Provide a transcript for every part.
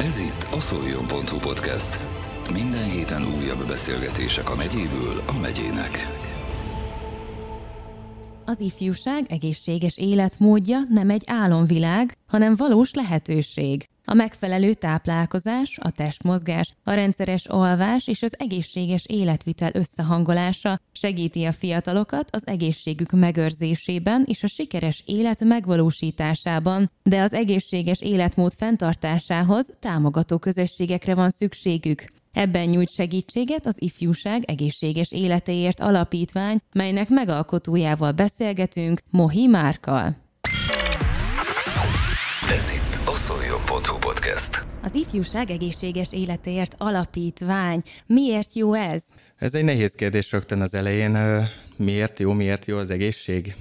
Ez itt a szoljon.hu podcast. Minden héten újabb beszélgetések a megyéből a megyének. Az ifjúság egészséges életmódja nem egy álomvilág, hanem valós lehetőség. A megfelelő táplálkozás, a testmozgás, a rendszeres alvás és az egészséges életvitel összehangolása segíti a fiatalokat az egészségük megőrzésében és a sikeres élet megvalósításában, de az egészséges életmód fenntartásához támogató közösségekre van szükségük. Ebben nyújt segítséget az Ifjúság Egészséges Életéért Alapítvány, melynek megalkotójával beszélgetünk Mohi Márkal. Ez itt a szoljon.hu podcast. Az Ifjúság Egészséges Életéért Alapítvány. Miért jó ez? Ez egy nehéz kérdés rögtön az elején. Miért jó, miért jó az egészség?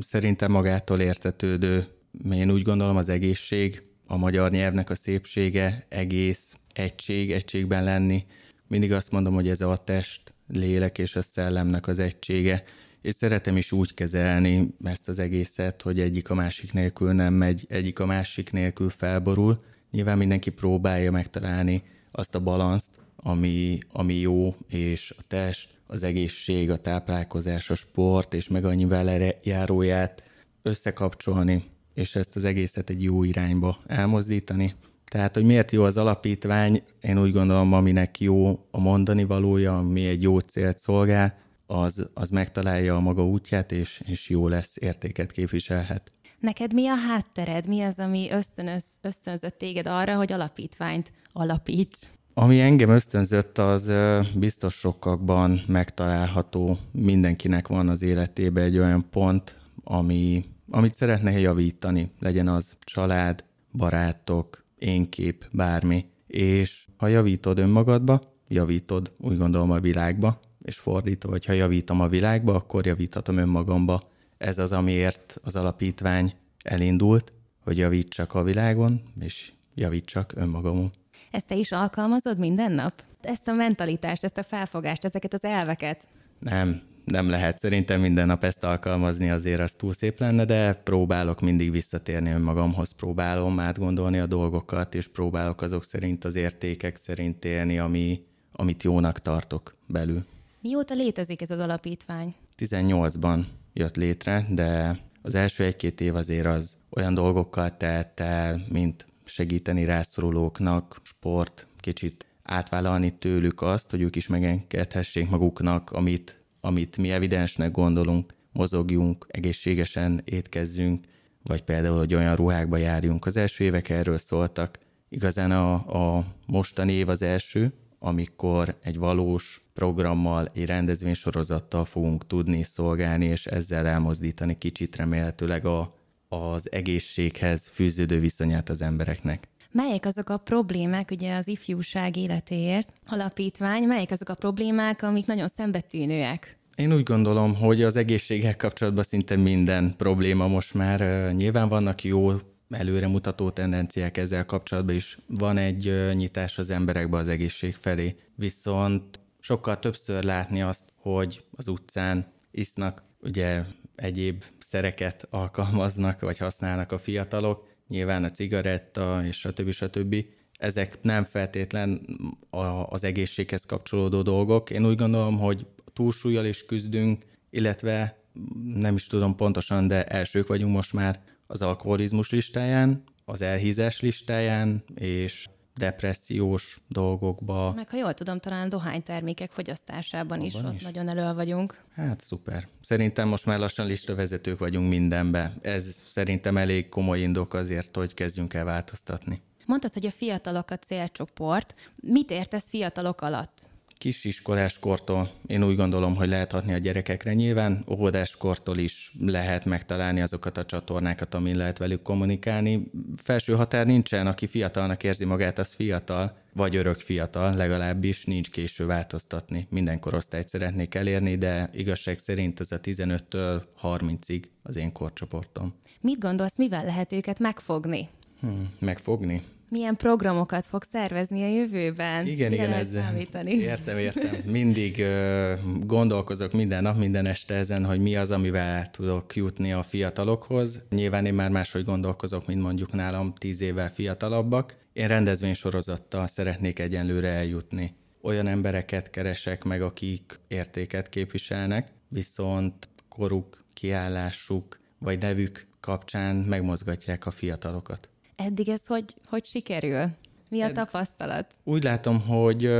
Szerintem magától értetődő. Én úgy gondolom az egészség, a magyar nyelvnek a szépsége, egész, egység, egységben lenni. Mindig azt mondom, hogy ez a test, lélek és a szellemnek az egysége, és szeretem is úgy kezelni ezt az egészet, hogy egyik a másik nélkül nem megy, egyik a másik nélkül felborul. Nyilván mindenki próbálja megtalálni azt a balanszt, ami, ami jó, és a test, az egészség, a táplálkozás, a sport, és meg annyi vele járóját összekapcsolni, és ezt az egészet egy jó irányba elmozdítani. Tehát, hogy miért jó az alapítvány, én úgy gondolom, aminek jó a mondani valója, ami egy jó célt szolgál, az, az megtalálja a maga útját, és, és jó lesz, értéket képviselhet. Neked mi a háttered? Mi az, ami ösztönöz, ösztönzött téged arra, hogy alapítványt alapíts? Ami engem ösztönzött, az biztos sokakban megtalálható. Mindenkinek van az életében egy olyan pont, ami, amit szeretne javítani. Legyen az család, barátok, énkép, bármi. És ha javítod önmagadba, javítod úgy gondolom a világba, és fordítva, hogy ha javítom a világba, akkor javíthatom önmagamba. Ez az, amiért az alapítvány elindult, hogy javítsak a világon, és javítsak önmagamon. Ezt te is alkalmazod minden nap? Ezt a mentalitást, ezt a felfogást, ezeket az elveket? Nem, nem lehet. Szerintem minden nap ezt alkalmazni azért az túl szép lenne, de próbálok mindig visszatérni önmagamhoz, próbálom átgondolni a dolgokat, és próbálok azok szerint az értékek szerint élni, ami, amit jónak tartok belül. Mióta létezik ez az alapítvány? 18-ban jött létre, de az első egy-két év azért az olyan dolgokkal telt el, mint segíteni rászorulóknak, sport, kicsit átvállalni tőlük azt, hogy ők is megengedhessék maguknak, amit, amit mi evidensnek gondolunk, mozogjunk, egészségesen étkezzünk, vagy például, hogy olyan ruhákba járjunk. Az első évek erről szóltak. Igazán a, a mostani év az első, amikor egy valós programmal, egy rendezvénysorozattal fogunk tudni szolgálni, és ezzel elmozdítani kicsit remélhetőleg a, az egészséghez fűződő viszonyát az embereknek. Melyek azok a problémák, ugye az ifjúság életéért alapítvány, melyek azok a problémák, amik nagyon szembetűnőek? Én úgy gondolom, hogy az egészséggel kapcsolatban szinte minden probléma most már nyilván vannak jó előremutató tendenciák ezzel kapcsolatban is. Van egy nyitás az emberekbe az egészség felé, viszont sokkal többször látni azt, hogy az utcán isznak, ugye egyéb szereket alkalmaznak, vagy használnak a fiatalok, nyilván a cigaretta és stb. stb. Ezek nem feltétlen a, az egészséghez kapcsolódó dolgok. Én úgy gondolom, hogy túlsúlyjal is küzdünk, illetve nem is tudom pontosan, de elsők vagyunk most már az alkoholizmus listáján, az elhízás listáján, és depressziós dolgokba. Meg ha jól tudom, talán dohánytermékek fogyasztásában is Abban ott is. nagyon elő vagyunk. Hát szuper. Szerintem most már lassan listavezetők vagyunk mindenbe. Ez szerintem elég komoly indok azért, hogy kezdjünk el változtatni. Mondtad, hogy a fiatalok a célcsoport. Mit értesz fiatalok alatt? Kisiskolás kortól én úgy gondolom, hogy lehet hatni a gyerekekre. Nyilván óvodás kortól is lehet megtalálni azokat a csatornákat, amin lehet velük kommunikálni. Felső határ nincsen, aki fiatalnak érzi magát, az fiatal, vagy örök fiatal, legalábbis nincs késő változtatni. Minden korosztályt szeretnék elérni, de igazság szerint ez a 15-től 30-ig az én korcsoportom. Mit gondolsz, mivel lehet őket megfogni? Hmm, megfogni? Milyen programokat fog szervezni a jövőben? Igen, Mire igen, ezzel. számítani? Értem, értem. Mindig ö, gondolkozok minden nap, minden este ezen, hogy mi az, amivel el tudok jutni a fiatalokhoz. Nyilván én már máshogy gondolkozok, mint mondjuk nálam tíz évvel fiatalabbak. Én rendezvénysorozattal szeretnék egyenlőre eljutni. Olyan embereket keresek meg, akik értéket képviselnek, viszont koruk, kiállásuk vagy nevük kapcsán megmozgatják a fiatalokat. Eddig ez hogy, hogy sikerül? Mi a tapasztalat? Úgy látom, hogy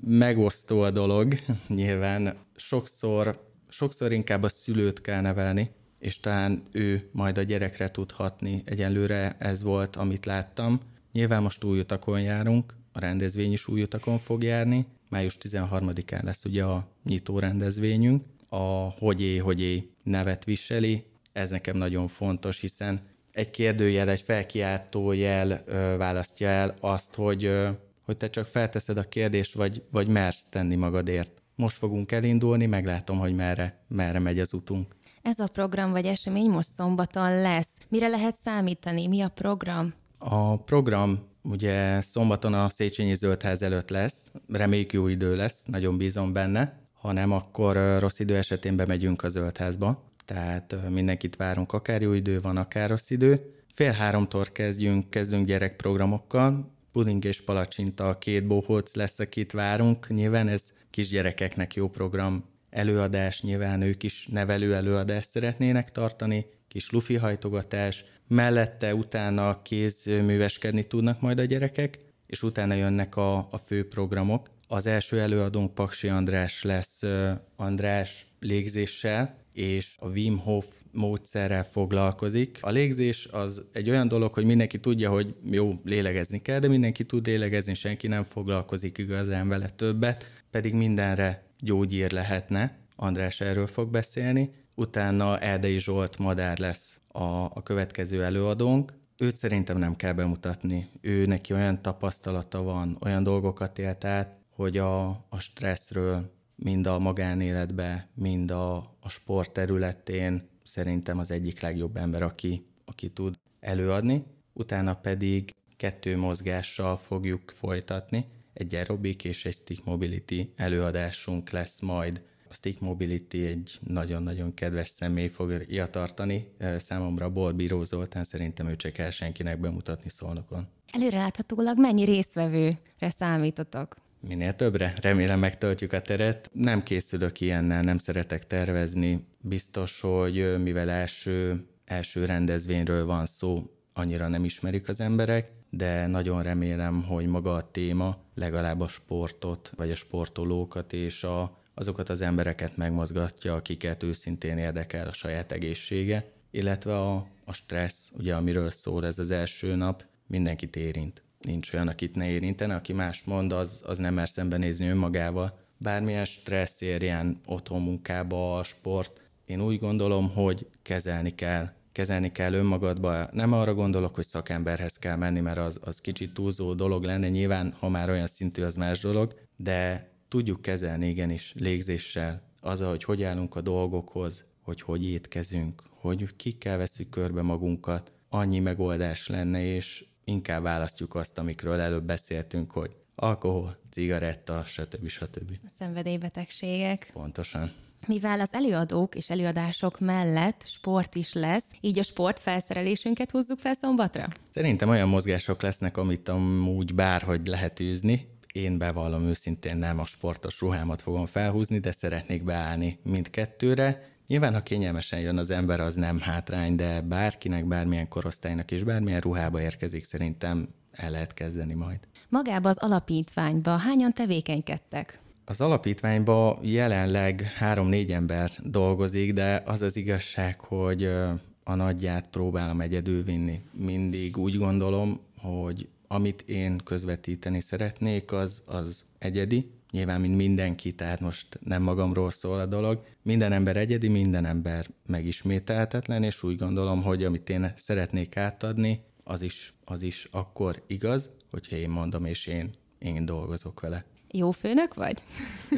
megosztó a dolog. Nyilván sokszor, sokszor inkább a szülőt kell nevelni, és talán ő majd a gyerekre tud hatni. Egyenlőre ez volt, amit láttam. Nyilván most újutakon járunk, a rendezvény is újutakon fog járni. Május 13-án lesz ugye a nyitó rendezvényünk. A Hogyé Hogyé nevet viseli. Ez nekem nagyon fontos, hiszen egy kérdőjel, egy felkiáltó jel ö, választja el azt, hogy, ö, hogy te csak felteszed a kérdést, vagy, vagy mersz tenni magadért. Most fogunk elindulni, meglátom, hogy merre, merre megy az utunk. Ez a program vagy esemény most szombaton lesz. Mire lehet számítani? Mi a program? A program ugye szombaton a Széchenyi Zöldház előtt lesz, reméljük jó idő lesz, nagyon bízom benne, ha nem, akkor rossz idő esetén bemegyünk a Zöldházba, tehát mindenkit várunk, akár jó idő van, akár rossz idő. Fél háromtól kezdjünk, kezdünk gyerekprogramokkal, puding és palacsinta, a két bohóc lesz, akit várunk. Nyilván ez kisgyerekeknek jó program, előadás, nyilván ők is nevelő előadást szeretnének tartani, kis lufi hajtogatás, mellette utána kézműveskedni tudnak majd a gyerekek, és utána jönnek a, a fő programok. Az első előadónk Paksi András lesz, András légzéssel, és a Wim Hof módszerrel foglalkozik. A légzés az egy olyan dolog, hogy mindenki tudja, hogy jó, lélegezni kell, de mindenki tud lélegezni, senki nem foglalkozik igazán vele többet, pedig mindenre gyógyír lehetne. András erről fog beszélni. Utána Erdei Zsolt Madár lesz a, a következő előadónk. Őt szerintem nem kell bemutatni. Ő neki olyan tapasztalata van, olyan dolgokat élt át, hogy a, a stresszről, mind a magánéletbe, mind a, a sport területén szerintem az egyik legjobb ember, aki, aki tud előadni. Utána pedig kettő mozgással fogjuk folytatni. Egy aerobik és egy stick mobility előadásunk lesz majd. A stick mobility egy nagyon-nagyon kedves személy fogja tartani. Számomra Borbíró Zoltán szerintem ő csak el senkinek bemutatni szolnokon. Előreláthatólag mennyi résztvevőre számítotok? Minél többre. Remélem megtöltjük a teret. Nem készülök ilyennel, nem szeretek tervezni. Biztos, hogy mivel első, első rendezvényről van szó, annyira nem ismerik az emberek, de nagyon remélem, hogy maga a téma legalább a sportot, vagy a sportolókat és a, azokat az embereket megmozgatja, akiket őszintén érdekel a saját egészsége, illetve a, a stressz, ugye amiről szól ez az első nap, mindenkit érint. Nincs olyan, akit ne érintene, aki más mond, az, az nem mer szembenézni önmagával. Bármilyen stressz érjen otthon munkába, a sport, én úgy gondolom, hogy kezelni kell. Kezelni kell önmagadba. Nem arra gondolok, hogy szakemberhez kell menni, mert az, az kicsit túlzó dolog lenne. Nyilván, ha már olyan szintű, az más dolog, de tudjuk kezelni igenis légzéssel, azzal, hogy hogy állunk a dolgokhoz, hogy hogy étkezünk, hogy kikkel veszük körbe magunkat, annyi megoldás lenne, és inkább választjuk azt, amikről előbb beszéltünk, hogy alkohol, cigaretta, stb. stb. A szenvedélybetegségek. Pontosan. Mivel az előadók és előadások mellett sport is lesz, így a sport felszerelésünket húzzuk fel szombatra? Szerintem olyan mozgások lesznek, amit amúgy bárhogy lehet űzni. Én bevallom őszintén nem a sportos ruhámat fogom felhúzni, de szeretnék beállni mindkettőre. Nyilván, ha kényelmesen jön az ember, az nem hátrány, de bárkinek, bármilyen korosztálynak és bármilyen ruhába érkezik, szerintem el lehet kezdeni majd. Magába az alapítványba hányan tevékenykedtek? Az alapítványban jelenleg három-négy ember dolgozik, de az az igazság, hogy a nagyját próbálom egyedül vinni. Mindig úgy gondolom, hogy amit én közvetíteni szeretnék, az, az egyedi. Nyilván, mint mindenki, tehát most nem magamról szól a dolog. Minden ember egyedi, minden ember megismételhetetlen, és úgy gondolom, hogy amit én szeretnék átadni, az is, az is akkor igaz, hogyha én mondom, és én, én dolgozok vele. Jó főnök vagy?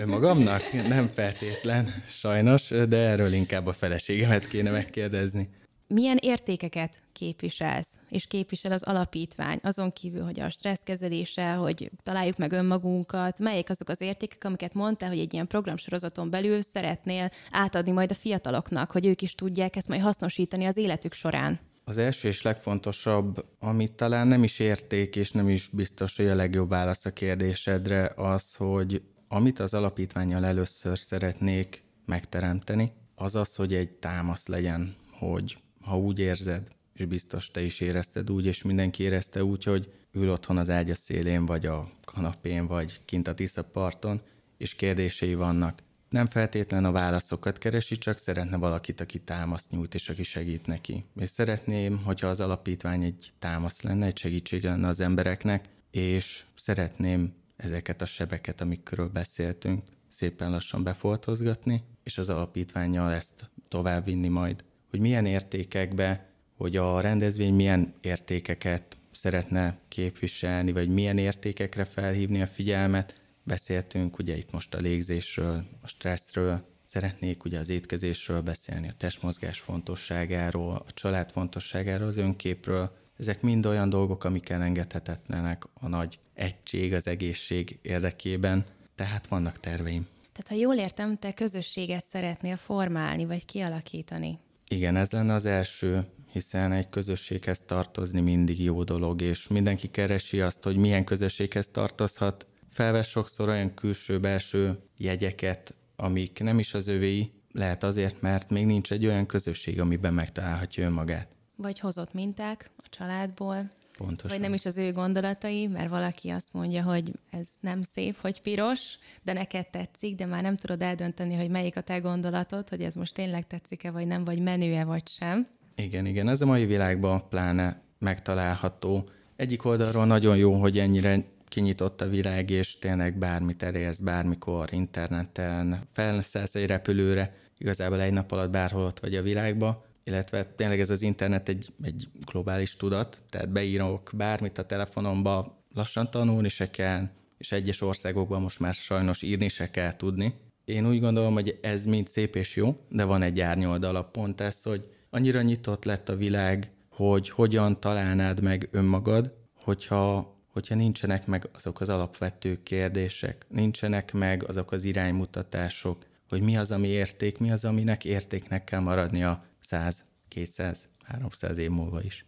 Magamnak? Nem feltétlen, sajnos, de erről inkább a feleségemet kéne megkérdezni. Milyen értékeket képviselsz, és képvisel az alapítvány, azon kívül, hogy a stresszkezelése, hogy találjuk meg önmagunkat, melyek azok az értékek, amiket mondtál, hogy egy ilyen programsorozaton belül szeretnél átadni majd a fiataloknak, hogy ők is tudják ezt majd hasznosítani az életük során. Az első és legfontosabb, amit talán nem is érték, és nem is biztos, hogy a legjobb válasz a kérdésedre, az, hogy amit az alapítványjal először szeretnék megteremteni, az az, hogy egy támasz legyen, hogy ha úgy érzed, és biztos te is érezted úgy, és mindenki érezte úgy, hogy ül otthon az ágya szélén, vagy a kanapén, vagy kint a Tisza parton, és kérdései vannak. Nem feltétlen a válaszokat keresi, csak szeretne valakit, aki támaszt nyújt, és aki segít neki. És szeretném, hogyha az alapítvány egy támasz lenne, egy segítség lenne az embereknek, és szeretném ezeket a sebeket, amikről beszéltünk, szépen lassan befoltozgatni, és az alapítványjal ezt továbbvinni majd. Hogy milyen értékekbe, hogy a rendezvény milyen értékeket szeretne képviselni, vagy milyen értékekre felhívni a figyelmet. Beszéltünk ugye itt most a légzésről, a stresszről, szeretnék ugye az étkezésről beszélni, a testmozgás fontosságáról, a család fontosságáról, az önképről. Ezek mind olyan dolgok, amik elengedhetetlenek a nagy egység, az egészség érdekében, tehát vannak terveim. Tehát ha jól értem, te közösséget szeretnél formálni, vagy kialakítani. Igen, ez lenne az első, hiszen egy közösséghez tartozni mindig jó dolog, és mindenki keresi azt, hogy milyen közösséghez tartozhat. Felvesz sokszor olyan külső-belső jegyeket, amik nem is az övéi, lehet azért, mert még nincs egy olyan közösség, amiben megtalálhatja önmagát. Vagy hozott minták a családból, Pontosan. Vagy nem is az ő gondolatai, mert valaki azt mondja, hogy ez nem szép, hogy piros, de neked tetszik, de már nem tudod eldönteni, hogy melyik a te gondolatod, hogy ez most tényleg tetszik-e, vagy nem, vagy menő-e, vagy sem. Igen, igen, ez a mai világban pláne megtalálható. Egyik oldalról nagyon jó, hogy ennyire kinyitott a világ, és tényleg bármit elérsz, bármikor, interneten, felszállsz egy repülőre, igazából egy nap alatt bárhol ott vagy a világba, illetve tényleg ez az internet egy, egy globális tudat, tehát beírok bármit a telefonomba, lassan tanulni se kell, és egyes országokban most már sajnos írni se kell tudni. Én úgy gondolom, hogy ez mind szép és jó, de van egy árnyoldala pont ez, hogy annyira nyitott lett a világ, hogy hogyan találnád meg önmagad, hogyha, hogyha nincsenek meg azok az alapvető kérdések, nincsenek meg azok az iránymutatások, hogy mi az, ami érték, mi az, aminek értéknek kell maradnia 100, 200, 300 év múlva is.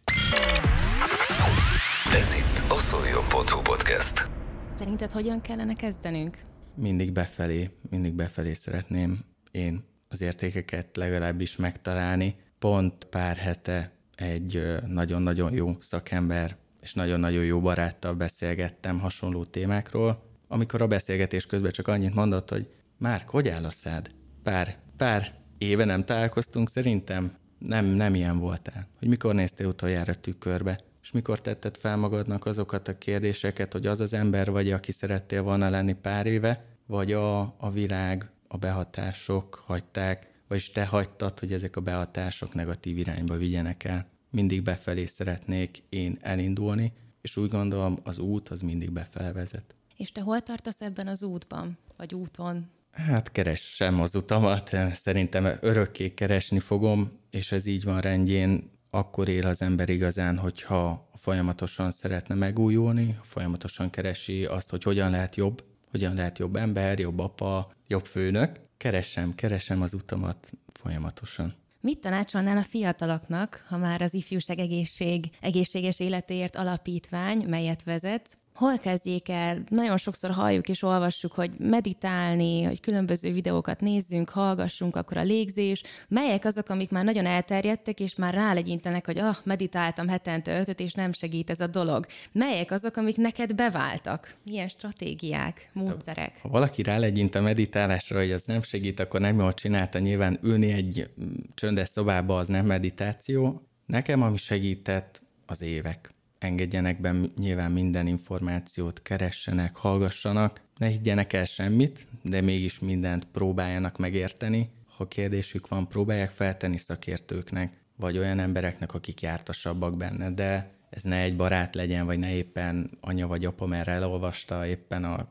Ez itt a szoljon.hu podcast. Szerinted hogyan kellene kezdenünk? Mindig befelé, mindig befelé szeretném én az értékeket legalábbis megtalálni. Pont pár hete egy nagyon-nagyon jó szakember és nagyon-nagyon jó baráttal beszélgettem hasonló témákról, amikor a beszélgetés közben csak annyit mondott, hogy Márk, hogy áll a szád? Pár, pár éve nem találkoztunk, szerintem nem, nem ilyen voltál. Hogy mikor néztél utoljára tükörbe, és mikor tetted fel magadnak azokat a kérdéseket, hogy az az ember vagy, aki szerettél volna lenni pár éve, vagy a, a világ, a behatások hagyták, vagyis te hagytad, hogy ezek a behatások negatív irányba vigyenek el. Mindig befelé szeretnék én elindulni, és úgy gondolom, az út az mindig befele vezet. És te hol tartasz ebben az útban, vagy úton? Hát keressem az utamat, szerintem örökké keresni fogom, és ez így van rendjén, akkor él az ember igazán, hogyha folyamatosan szeretne megújulni, folyamatosan keresi azt, hogy hogyan lehet jobb, hogyan lehet jobb ember, jobb apa, jobb főnök. Keresem, keresem az utamat folyamatosan. Mit tanácsolnál a fiataloknak, ha már az ifjúság egészség, egészséges életéért alapítvány, melyet vezet, hol kezdjék el? Nagyon sokszor halljuk és olvassuk, hogy meditálni, hogy különböző videókat nézzünk, hallgassunk, akkor a légzés. Melyek azok, amik már nagyon elterjedtek, és már rálegyintenek, hogy ah, meditáltam hetente ötöt, és nem segít ez a dolog. Melyek azok, amik neked beváltak? Milyen stratégiák, módszerek? Ha valaki rálegyint a meditálásra, hogy az nem segít, akkor nem jól csinálta. Nyilván ülni egy mm, csöndes szobába az nem meditáció. Nekem, ami segített, az évek engedjenek be nyilván minden információt, keressenek, hallgassanak, ne higgyenek el semmit, de mégis mindent próbáljanak megérteni. Ha kérdésük van, próbálják feltenni szakértőknek, vagy olyan embereknek, akik jártasabbak benne, de ez ne egy barát legyen, vagy ne éppen anya vagy apa, mert elolvasta éppen a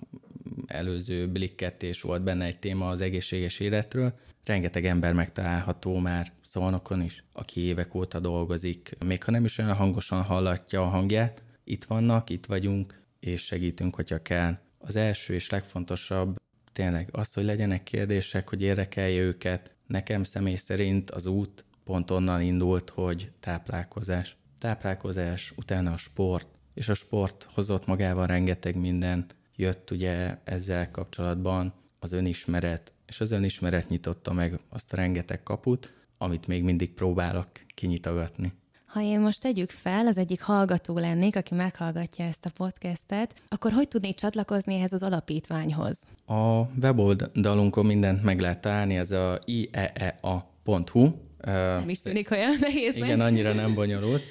előző blikketés volt benne egy téma az egészséges életről. Rengeteg ember megtalálható már Szolnokon is, aki évek óta dolgozik, még ha nem is olyan hangosan hallatja a hangját. Itt vannak, itt vagyunk, és segítünk, hogyha kell. Az első és legfontosabb tényleg az, hogy legyenek kérdések, hogy érdekelje őket. Nekem személy szerint az út pont onnan indult, hogy táplálkozás. Táplálkozás, utána a sport, és a sport hozott magával rengeteg mindent. Jött ugye ezzel kapcsolatban az önismeret, és az önismeret nyitotta meg azt a rengeteg kaput, amit még mindig próbálok kinyitogatni. Ha én most tegyük fel, az egyik hallgató lennék, aki meghallgatja ezt a podcastet, akkor hogy tudnék csatlakozni ehhez az alapítványhoz? A weboldalunkon mindent meg lehet találni, ez a ieea.hu. Nem is tűnik olyan nehéz. Igen, annyira nem bonyolult.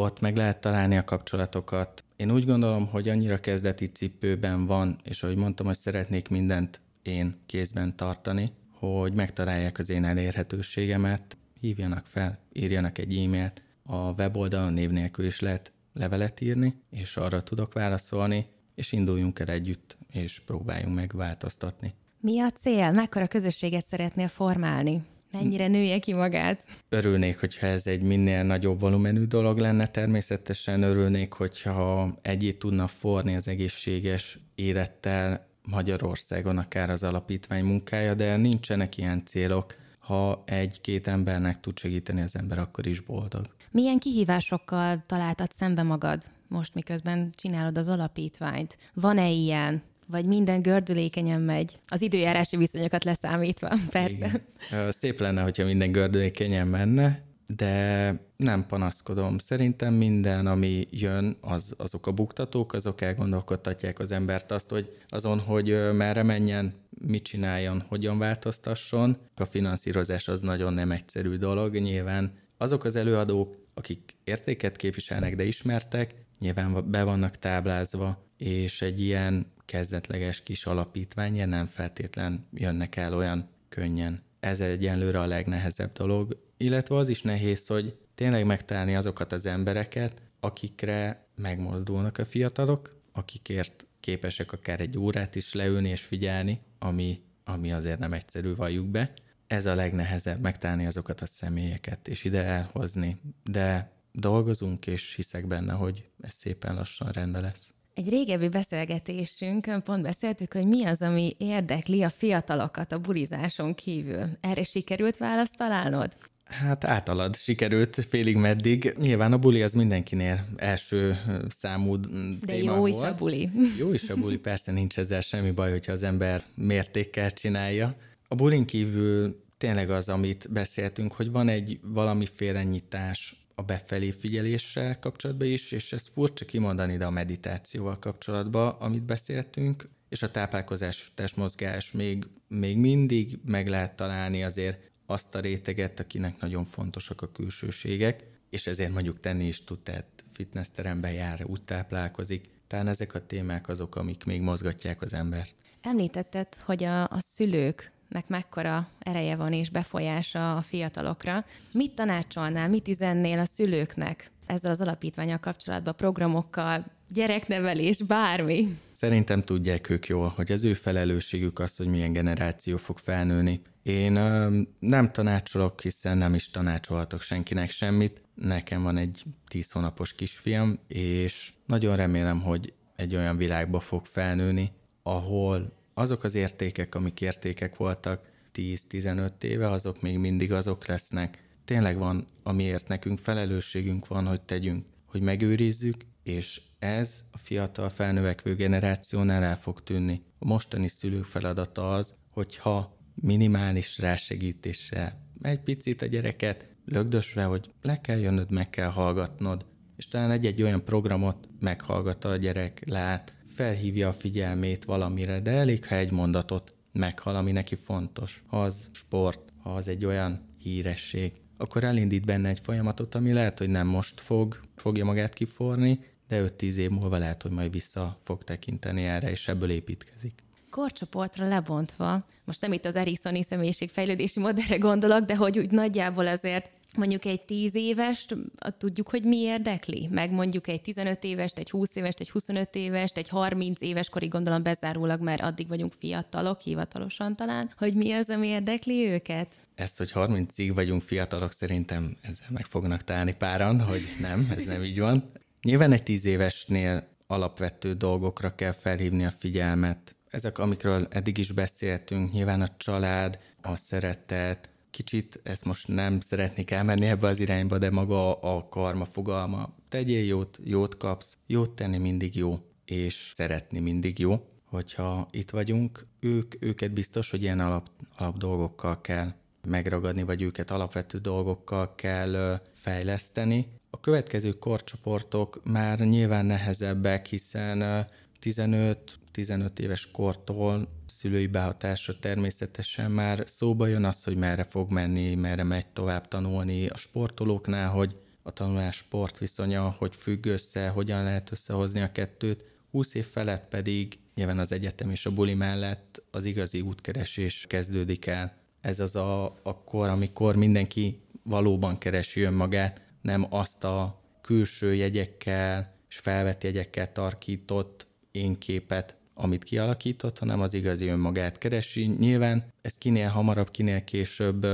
Ott meg lehet találni a kapcsolatokat. Én úgy gondolom, hogy annyira kezdeti cipőben van, és ahogy mondtam, hogy szeretnék mindent én kézben tartani, hogy megtalálják az én elérhetőségemet, hívjanak fel, írjanak egy e-mailt, a weboldalon név nélkül is lehet levelet írni, és arra tudok válaszolni, és induljunk el együtt, és próbáljunk meg változtatni. Mi a cél? Mekkora közösséget szeretnél formálni? Mennyire nője ki magát? Örülnék, hogyha ez egy minél nagyobb volumenű dolog lenne, természetesen örülnék, hogyha egyét tudna forni az egészséges élettel Magyarországon akár az alapítvány munkája, de nincsenek ilyen célok. Ha egy-két embernek tud segíteni az ember, akkor is boldog. Milyen kihívásokkal találtad szembe magad most, miközben csinálod az alapítványt? Van-e ilyen? Vagy minden gördülékenyen megy? Az időjárási viszonyokat leszámítva, persze. Igen. Szép lenne, hogyha minden gördülékenyen menne, de nem panaszkodom. Szerintem minden, ami jön, az, azok a buktatók, azok elgondolkodtatják az embert azt, hogy azon, hogy merre menjen, mit csináljon, hogyan változtasson. A finanszírozás az nagyon nem egyszerű dolog. Nyilván azok az előadók, akik értéket képviselnek, de ismertek, nyilván be vannak táblázva, és egy ilyen kezdetleges kis alapítvány nem feltétlen jönnek el olyan könnyen. Ez egyenlőre a legnehezebb dolog, illetve az is nehéz, hogy tényleg megtalálni azokat az embereket, akikre megmozdulnak a fiatalok, akikért képesek akár egy órát is leülni és figyelni, ami, ami azért nem egyszerű, valljuk be. Ez a legnehezebb, megtalálni azokat a személyeket, és ide elhozni. De dolgozunk, és hiszek benne, hogy ez szépen lassan rendben lesz. Egy régebbi beszélgetésünkön pont beszéltük, hogy mi az, ami érdekli a fiatalokat a bulizáson kívül. Erre sikerült választ találnod? Hát általad sikerült félig meddig. Nyilván a buli az mindenkinél első számú De jó volt. is a buli. Jó is a buli, persze nincs ezzel semmi baj, hogyha az ember mértékkel csinálja. A bulin kívül tényleg az, amit beszéltünk, hogy van egy valamiféle nyitás a befelé figyeléssel kapcsolatban is, és ezt furcsa kimondani, de a meditációval kapcsolatban, amit beszéltünk, és a táplálkozás, testmozgás még, még mindig meg lehet találni azért azt a réteget, akinek nagyon fontosak a külsőségek, és ezért mondjuk tenni is tud, tehát fitnessteremben jár, úgy táplálkozik. Talán ezek a témák azok, amik még mozgatják az embert. Említetted, hogy a, a szülők nek mekkora ereje van és befolyása a fiatalokra. Mit tanácsolnál, mit üzennél a szülőknek ezzel az alapítványal kapcsolatban, programokkal, gyereknevelés, bármi? Szerintem tudják ők jól, hogy az ő felelősségük az, hogy milyen generáció fog felnőni. Én ö, nem tanácsolok, hiszen nem is tanácsolhatok senkinek semmit. Nekem van egy tíz hónapos kisfiam, és nagyon remélem, hogy egy olyan világba fog felnőni, ahol azok az értékek, amik értékek voltak 10-15 éve, azok még mindig azok lesznek. Tényleg van, amiért nekünk felelősségünk van, hogy tegyünk, hogy megőrizzük, és ez a fiatal felnövekvő generációnál el fog tűnni. A mostani szülők feladata az, hogyha minimális rásegítéssel egy picit a gyereket lögdösve, hogy le kell jönnöd, meg kell hallgatnod, és talán egy-egy olyan programot meghallgatta a gyerek, lát, felhívja a figyelmét valamire, de elég, ha egy mondatot meghal, ami neki fontos. Ha az sport, ha az egy olyan híresség, akkor elindít benne egy folyamatot, ami lehet, hogy nem most fog, fogja magát kiforni, de 5-10 év múlva lehet, hogy majd vissza fog tekinteni erre, és ebből építkezik. Korcsoportra lebontva, most nem itt az Ericsoni személyiségfejlődési modellre gondolok, de hogy úgy nagyjából azért mondjuk egy 10 évest, tudjuk, hogy mi érdekli, meg mondjuk egy 15 évest, egy 20 évest, egy 25 évest, egy 30 éves korig gondolom bezárólag, mert addig vagyunk fiatalok, hivatalosan talán, hogy mi az, ami érdekli őket? Ezt, hogy 30-ig vagyunk fiatalok, szerintem ezzel meg fognak találni páran, hogy nem, ez nem így van. Nyilván egy 10 évesnél alapvető dolgokra kell felhívni a figyelmet. Ezek, amikről eddig is beszéltünk, nyilván a család, a szeretet, kicsit ezt most nem szeretnék elmenni ebbe az irányba, de maga a karma fogalma, tegyél jót, jót kapsz, jót tenni mindig jó, és szeretni mindig jó. Hogyha itt vagyunk, ők, őket biztos, hogy ilyen alap, alap dolgokkal kell megragadni, vagy őket alapvető dolgokkal kell fejleszteni. A következő korcsoportok már nyilván nehezebbek, hiszen 15-15 éves kortól szülői behatásra természetesen már szóba jön az, hogy merre fog menni, merre megy tovább tanulni a sportolóknál, hogy a tanulás sport viszonya, hogy függ össze, hogyan lehet összehozni a kettőt. 20 év felett pedig nyilván az egyetem és a buli mellett az igazi útkeresés kezdődik el. Ez az a, a kor, amikor mindenki valóban keresi önmagát, nem azt a külső jegyekkel és felvett jegyekkel tarkított én képet, amit kialakított, hanem az igazi önmagát keresi. Nyilván ez kinél hamarabb, kinél később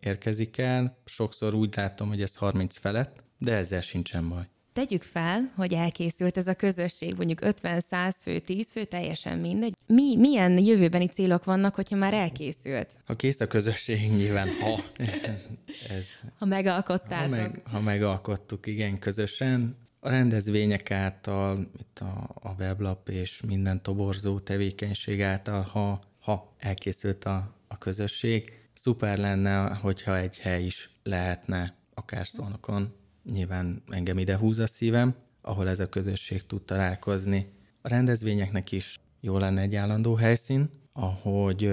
érkezik el. Sokszor úgy látom, hogy ez 30 felett, de ezzel sincsen baj. Tegyük fel, hogy elkészült ez a közösség, mondjuk 50-100 fő, 10 fő, teljesen mindegy. Mi, milyen jövőbeni célok vannak, hogyha már elkészült? Ha kész a közösség, nyilván ha. ez, ha megalkottátok. Ha, meg, ha megalkottuk, igen, közösen. A rendezvények által, itt a, a weblap és minden toborzó tevékenység által, ha, ha elkészült a, a közösség, szuper lenne, hogyha egy hely is lehetne, akár szónokon. Nyilván engem ide húz a szívem, ahol ez a közösség tud találkozni. A rendezvényeknek is jó lenne egy állandó helyszín, ahogy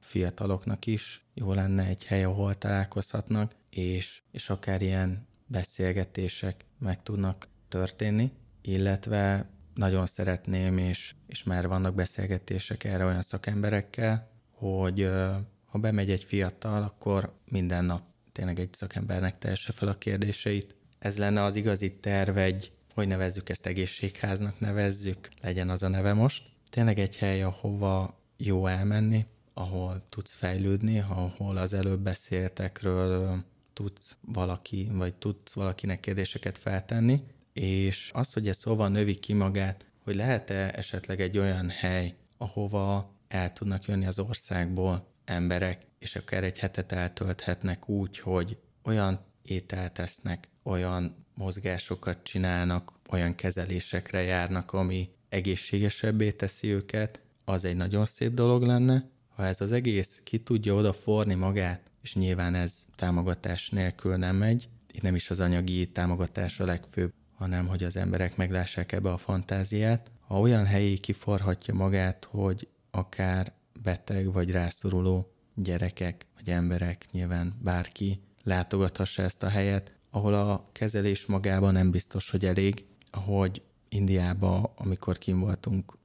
fiataloknak is jó lenne egy hely, ahol találkozhatnak, és, és akár ilyen beszélgetések meg tudnak történni, illetve nagyon szeretném, és, és már vannak beszélgetések erre olyan szakemberekkel, hogy ha bemegy egy fiatal, akkor minden nap tényleg egy szakembernek tehesse fel a kérdéseit. Ez lenne az igazi terv, egy, hogy nevezzük ezt egészségháznak, nevezzük, legyen az a neve most. Tényleg egy hely, ahova jó elmenni, ahol tudsz fejlődni, ahol az előbb beszéltekről tudsz valaki, vagy tudsz valakinek kérdéseket feltenni, és az, hogy ez szóval növi ki magát, hogy lehet-e esetleg egy olyan hely, ahova el tudnak jönni az országból emberek, és akár egy hetet eltölthetnek úgy, hogy olyan ételt esznek, olyan mozgásokat csinálnak, olyan kezelésekre járnak, ami egészségesebbé teszi őket, az egy nagyon szép dolog lenne. Ha ez az egész ki tudja odaforni magát, és nyilván ez támogatás nélkül nem megy, itt nem is az anyagi támogatás a legfőbb, hanem hogy az emberek meglássák ebbe a fantáziát. Ha olyan helyé kiforhatja magát, hogy akár beteg vagy rászoruló gyerekek vagy emberek, nyilván bárki látogathassa ezt a helyet, ahol a kezelés magában nem biztos, hogy elég. Ahogy Indiába, amikor kim voltunk,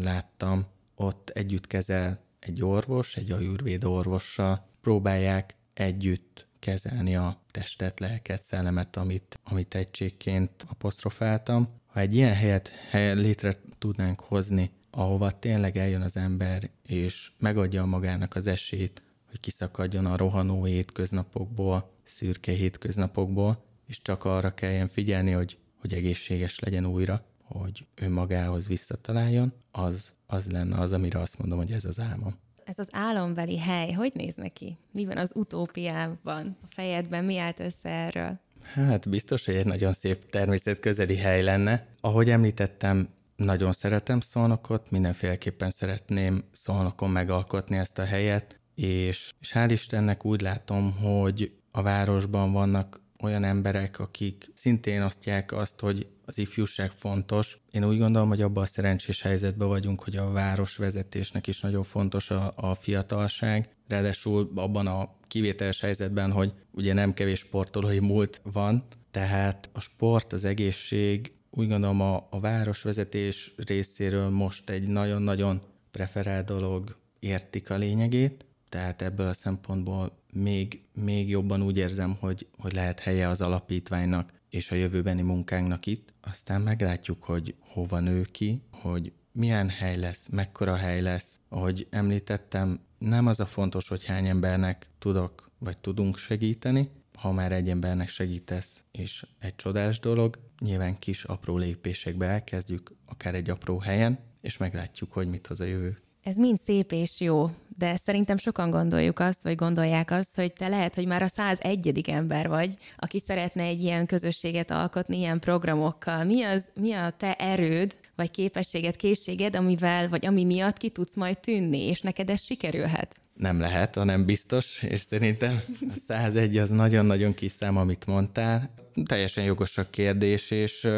láttam, ott együtt kezel egy orvos, egy ajurvéd orvossal, próbálják együtt kezelni a testet, lelket, szellemet, amit, amit egységként apostrofáltam. Ha egy ilyen helyet hely, létre tudnánk hozni, ahova tényleg eljön az ember, és megadja magának az esélyt, hogy kiszakadjon a rohanó hétköznapokból, szürke hétköznapokból, és csak arra kelljen figyelni, hogy, hogy egészséges legyen újra, hogy önmagához visszataláljon, az, az lenne az, amire azt mondom, hogy ez az álmom. Ez az álombeli hely, hogy néz neki? Mi van az utópiában? A fejedben mi állt össze erről? Hát biztos, hogy egy nagyon szép természetközeli hely lenne. Ahogy említettem, nagyon szeretem Szolnokot, mindenféleképpen szeretném Szolnokon megalkotni ezt a helyet, és, és hál' Istennek úgy látom, hogy a városban vannak olyan emberek, akik szintén osztják azt, hogy az ifjúság fontos. Én úgy gondolom, hogy abban a szerencsés helyzetben vagyunk, hogy a városvezetésnek is nagyon fontos a, a fiatalság, ráadásul abban a kivételes helyzetben, hogy ugye nem kevés sportolói múlt van, tehát a sport, az egészség, úgy gondolom a, a városvezetés részéről most egy nagyon-nagyon preferált dolog értik a lényegét, tehát ebből a szempontból még, még jobban úgy érzem, hogy, hogy lehet helye az alapítványnak és a jövőbeni munkánknak itt. Aztán meglátjuk, hogy hova nő ki, hogy milyen hely lesz, mekkora hely lesz. Ahogy említettem, nem az a fontos, hogy hány embernek tudok vagy tudunk segíteni, ha már egy embernek segítesz, és egy csodás dolog, nyilván kis apró lépésekbe elkezdjük, akár egy apró helyen, és meglátjuk, hogy mit hoz a jövő. Ez mind szép és jó, de szerintem sokan gondoljuk azt, vagy gondolják azt, hogy te lehet, hogy már a 101. ember vagy, aki szeretne egy ilyen közösséget alkotni, ilyen programokkal. Mi, az, mi a te erőd, vagy képességed, készséged, amivel, vagy ami miatt ki tudsz majd tűnni, és neked ez sikerülhet? Nem lehet, hanem biztos, és szerintem a 101 az nagyon-nagyon kis szám, amit mondtál. Teljesen jogos a kérdés, és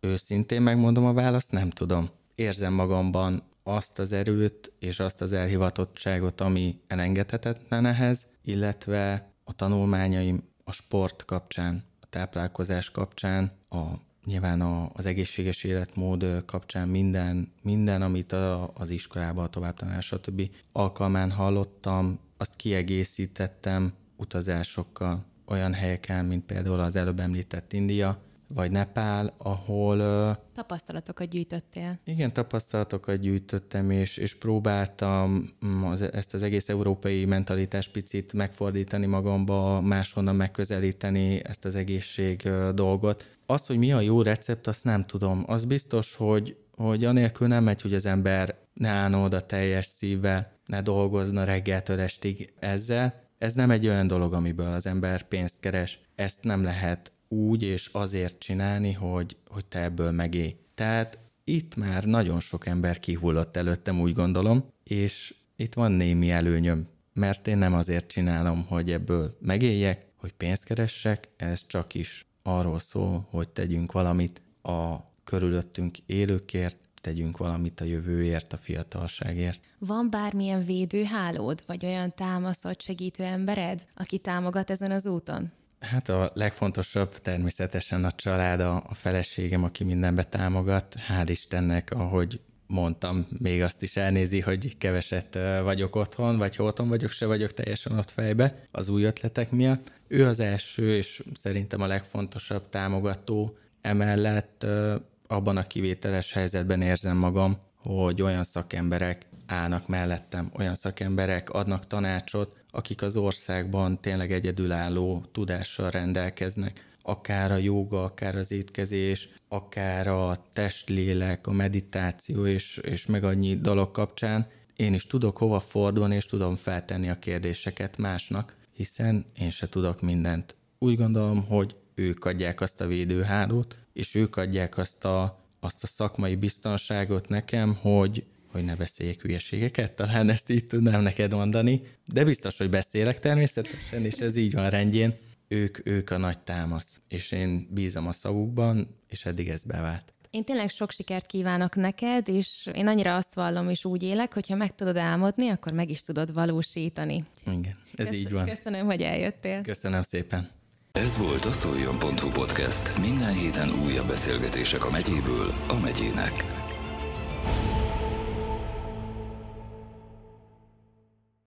őszintén megmondom a választ, nem tudom. Érzem magamban azt az erőt és azt az elhivatottságot, ami elengedhetetlen ehhez, illetve a tanulmányaim a sport kapcsán, a táplálkozás kapcsán, a nyilván a, az egészséges életmód kapcsán minden, minden amit a, az iskolában, a továbbtanás, stb. alkalmán hallottam, azt kiegészítettem utazásokkal olyan helyeken, mint például az előbb említett India, vagy Nepál, ahol... Tapasztalatokat gyűjtöttél. Igen, tapasztalatokat gyűjtöttem, és, és próbáltam az, ezt az egész európai mentalitást picit megfordítani magamba, máshonnan megközelíteni ezt az egészség dolgot. Az, hogy mi a jó recept, azt nem tudom. Az biztos, hogy, hogy anélkül nem megy, hogy az ember ne állna oda teljes szívvel, ne dolgozna reggeltől estig ezzel. Ez nem egy olyan dolog, amiből az ember pénzt keres. Ezt nem lehet úgy és azért csinálni, hogy, hogy te ebből megélj. Tehát itt már nagyon sok ember kihullott előttem, úgy gondolom, és itt van némi előnyöm, mert én nem azért csinálom, hogy ebből megéljek, hogy pénzt keressek, ez csak is arról szól, hogy tegyünk valamit a körülöttünk élőkért, tegyünk valamit a jövőért, a fiatalságért. Van bármilyen védőhálód, vagy olyan támaszott segítő embered, aki támogat ezen az úton? Hát a legfontosabb természetesen a család, a, a feleségem, aki mindenbe támogat. Hál' Istennek, ahogy mondtam, még azt is elnézi, hogy keveset vagyok otthon, vagy ha otthon vagyok, se vagyok teljesen ott fejbe az új ötletek miatt. Ő az első, és szerintem a legfontosabb támogató. Emellett abban a kivételes helyzetben érzem magam, hogy olyan szakemberek állnak mellettem, olyan szakemberek adnak tanácsot, akik az országban tényleg egyedülálló tudással rendelkeznek, akár a joga, akár az étkezés, akár a testlélek, a meditáció és, és meg annyi dolog kapcsán, én is tudok hova fordulni, és tudom feltenni a kérdéseket másnak, hiszen én se tudok mindent. Úgy gondolom, hogy ők adják azt a védőhálót, és ők adják azt a, azt a szakmai biztonságot nekem, hogy hogy ne beszéljek hülyeségeket, talán ezt így tudnám neked mondani, de biztos, hogy beszélek természetesen, és ez így van rendjén. Ők, ők a nagy támasz, és én bízom a szavukban, és eddig ez bevált. Én tényleg sok sikert kívánok neked, és én annyira azt vallom, és úgy élek, hogyha meg tudod álmodni, akkor meg is tudod valósítani. Igen, ez Köszön, így van. Köszönöm, hogy eljöttél. Köszönöm szépen. Ez volt a Szoljon.hu podcast. Minden héten újabb beszélgetések a megyéből a megyének.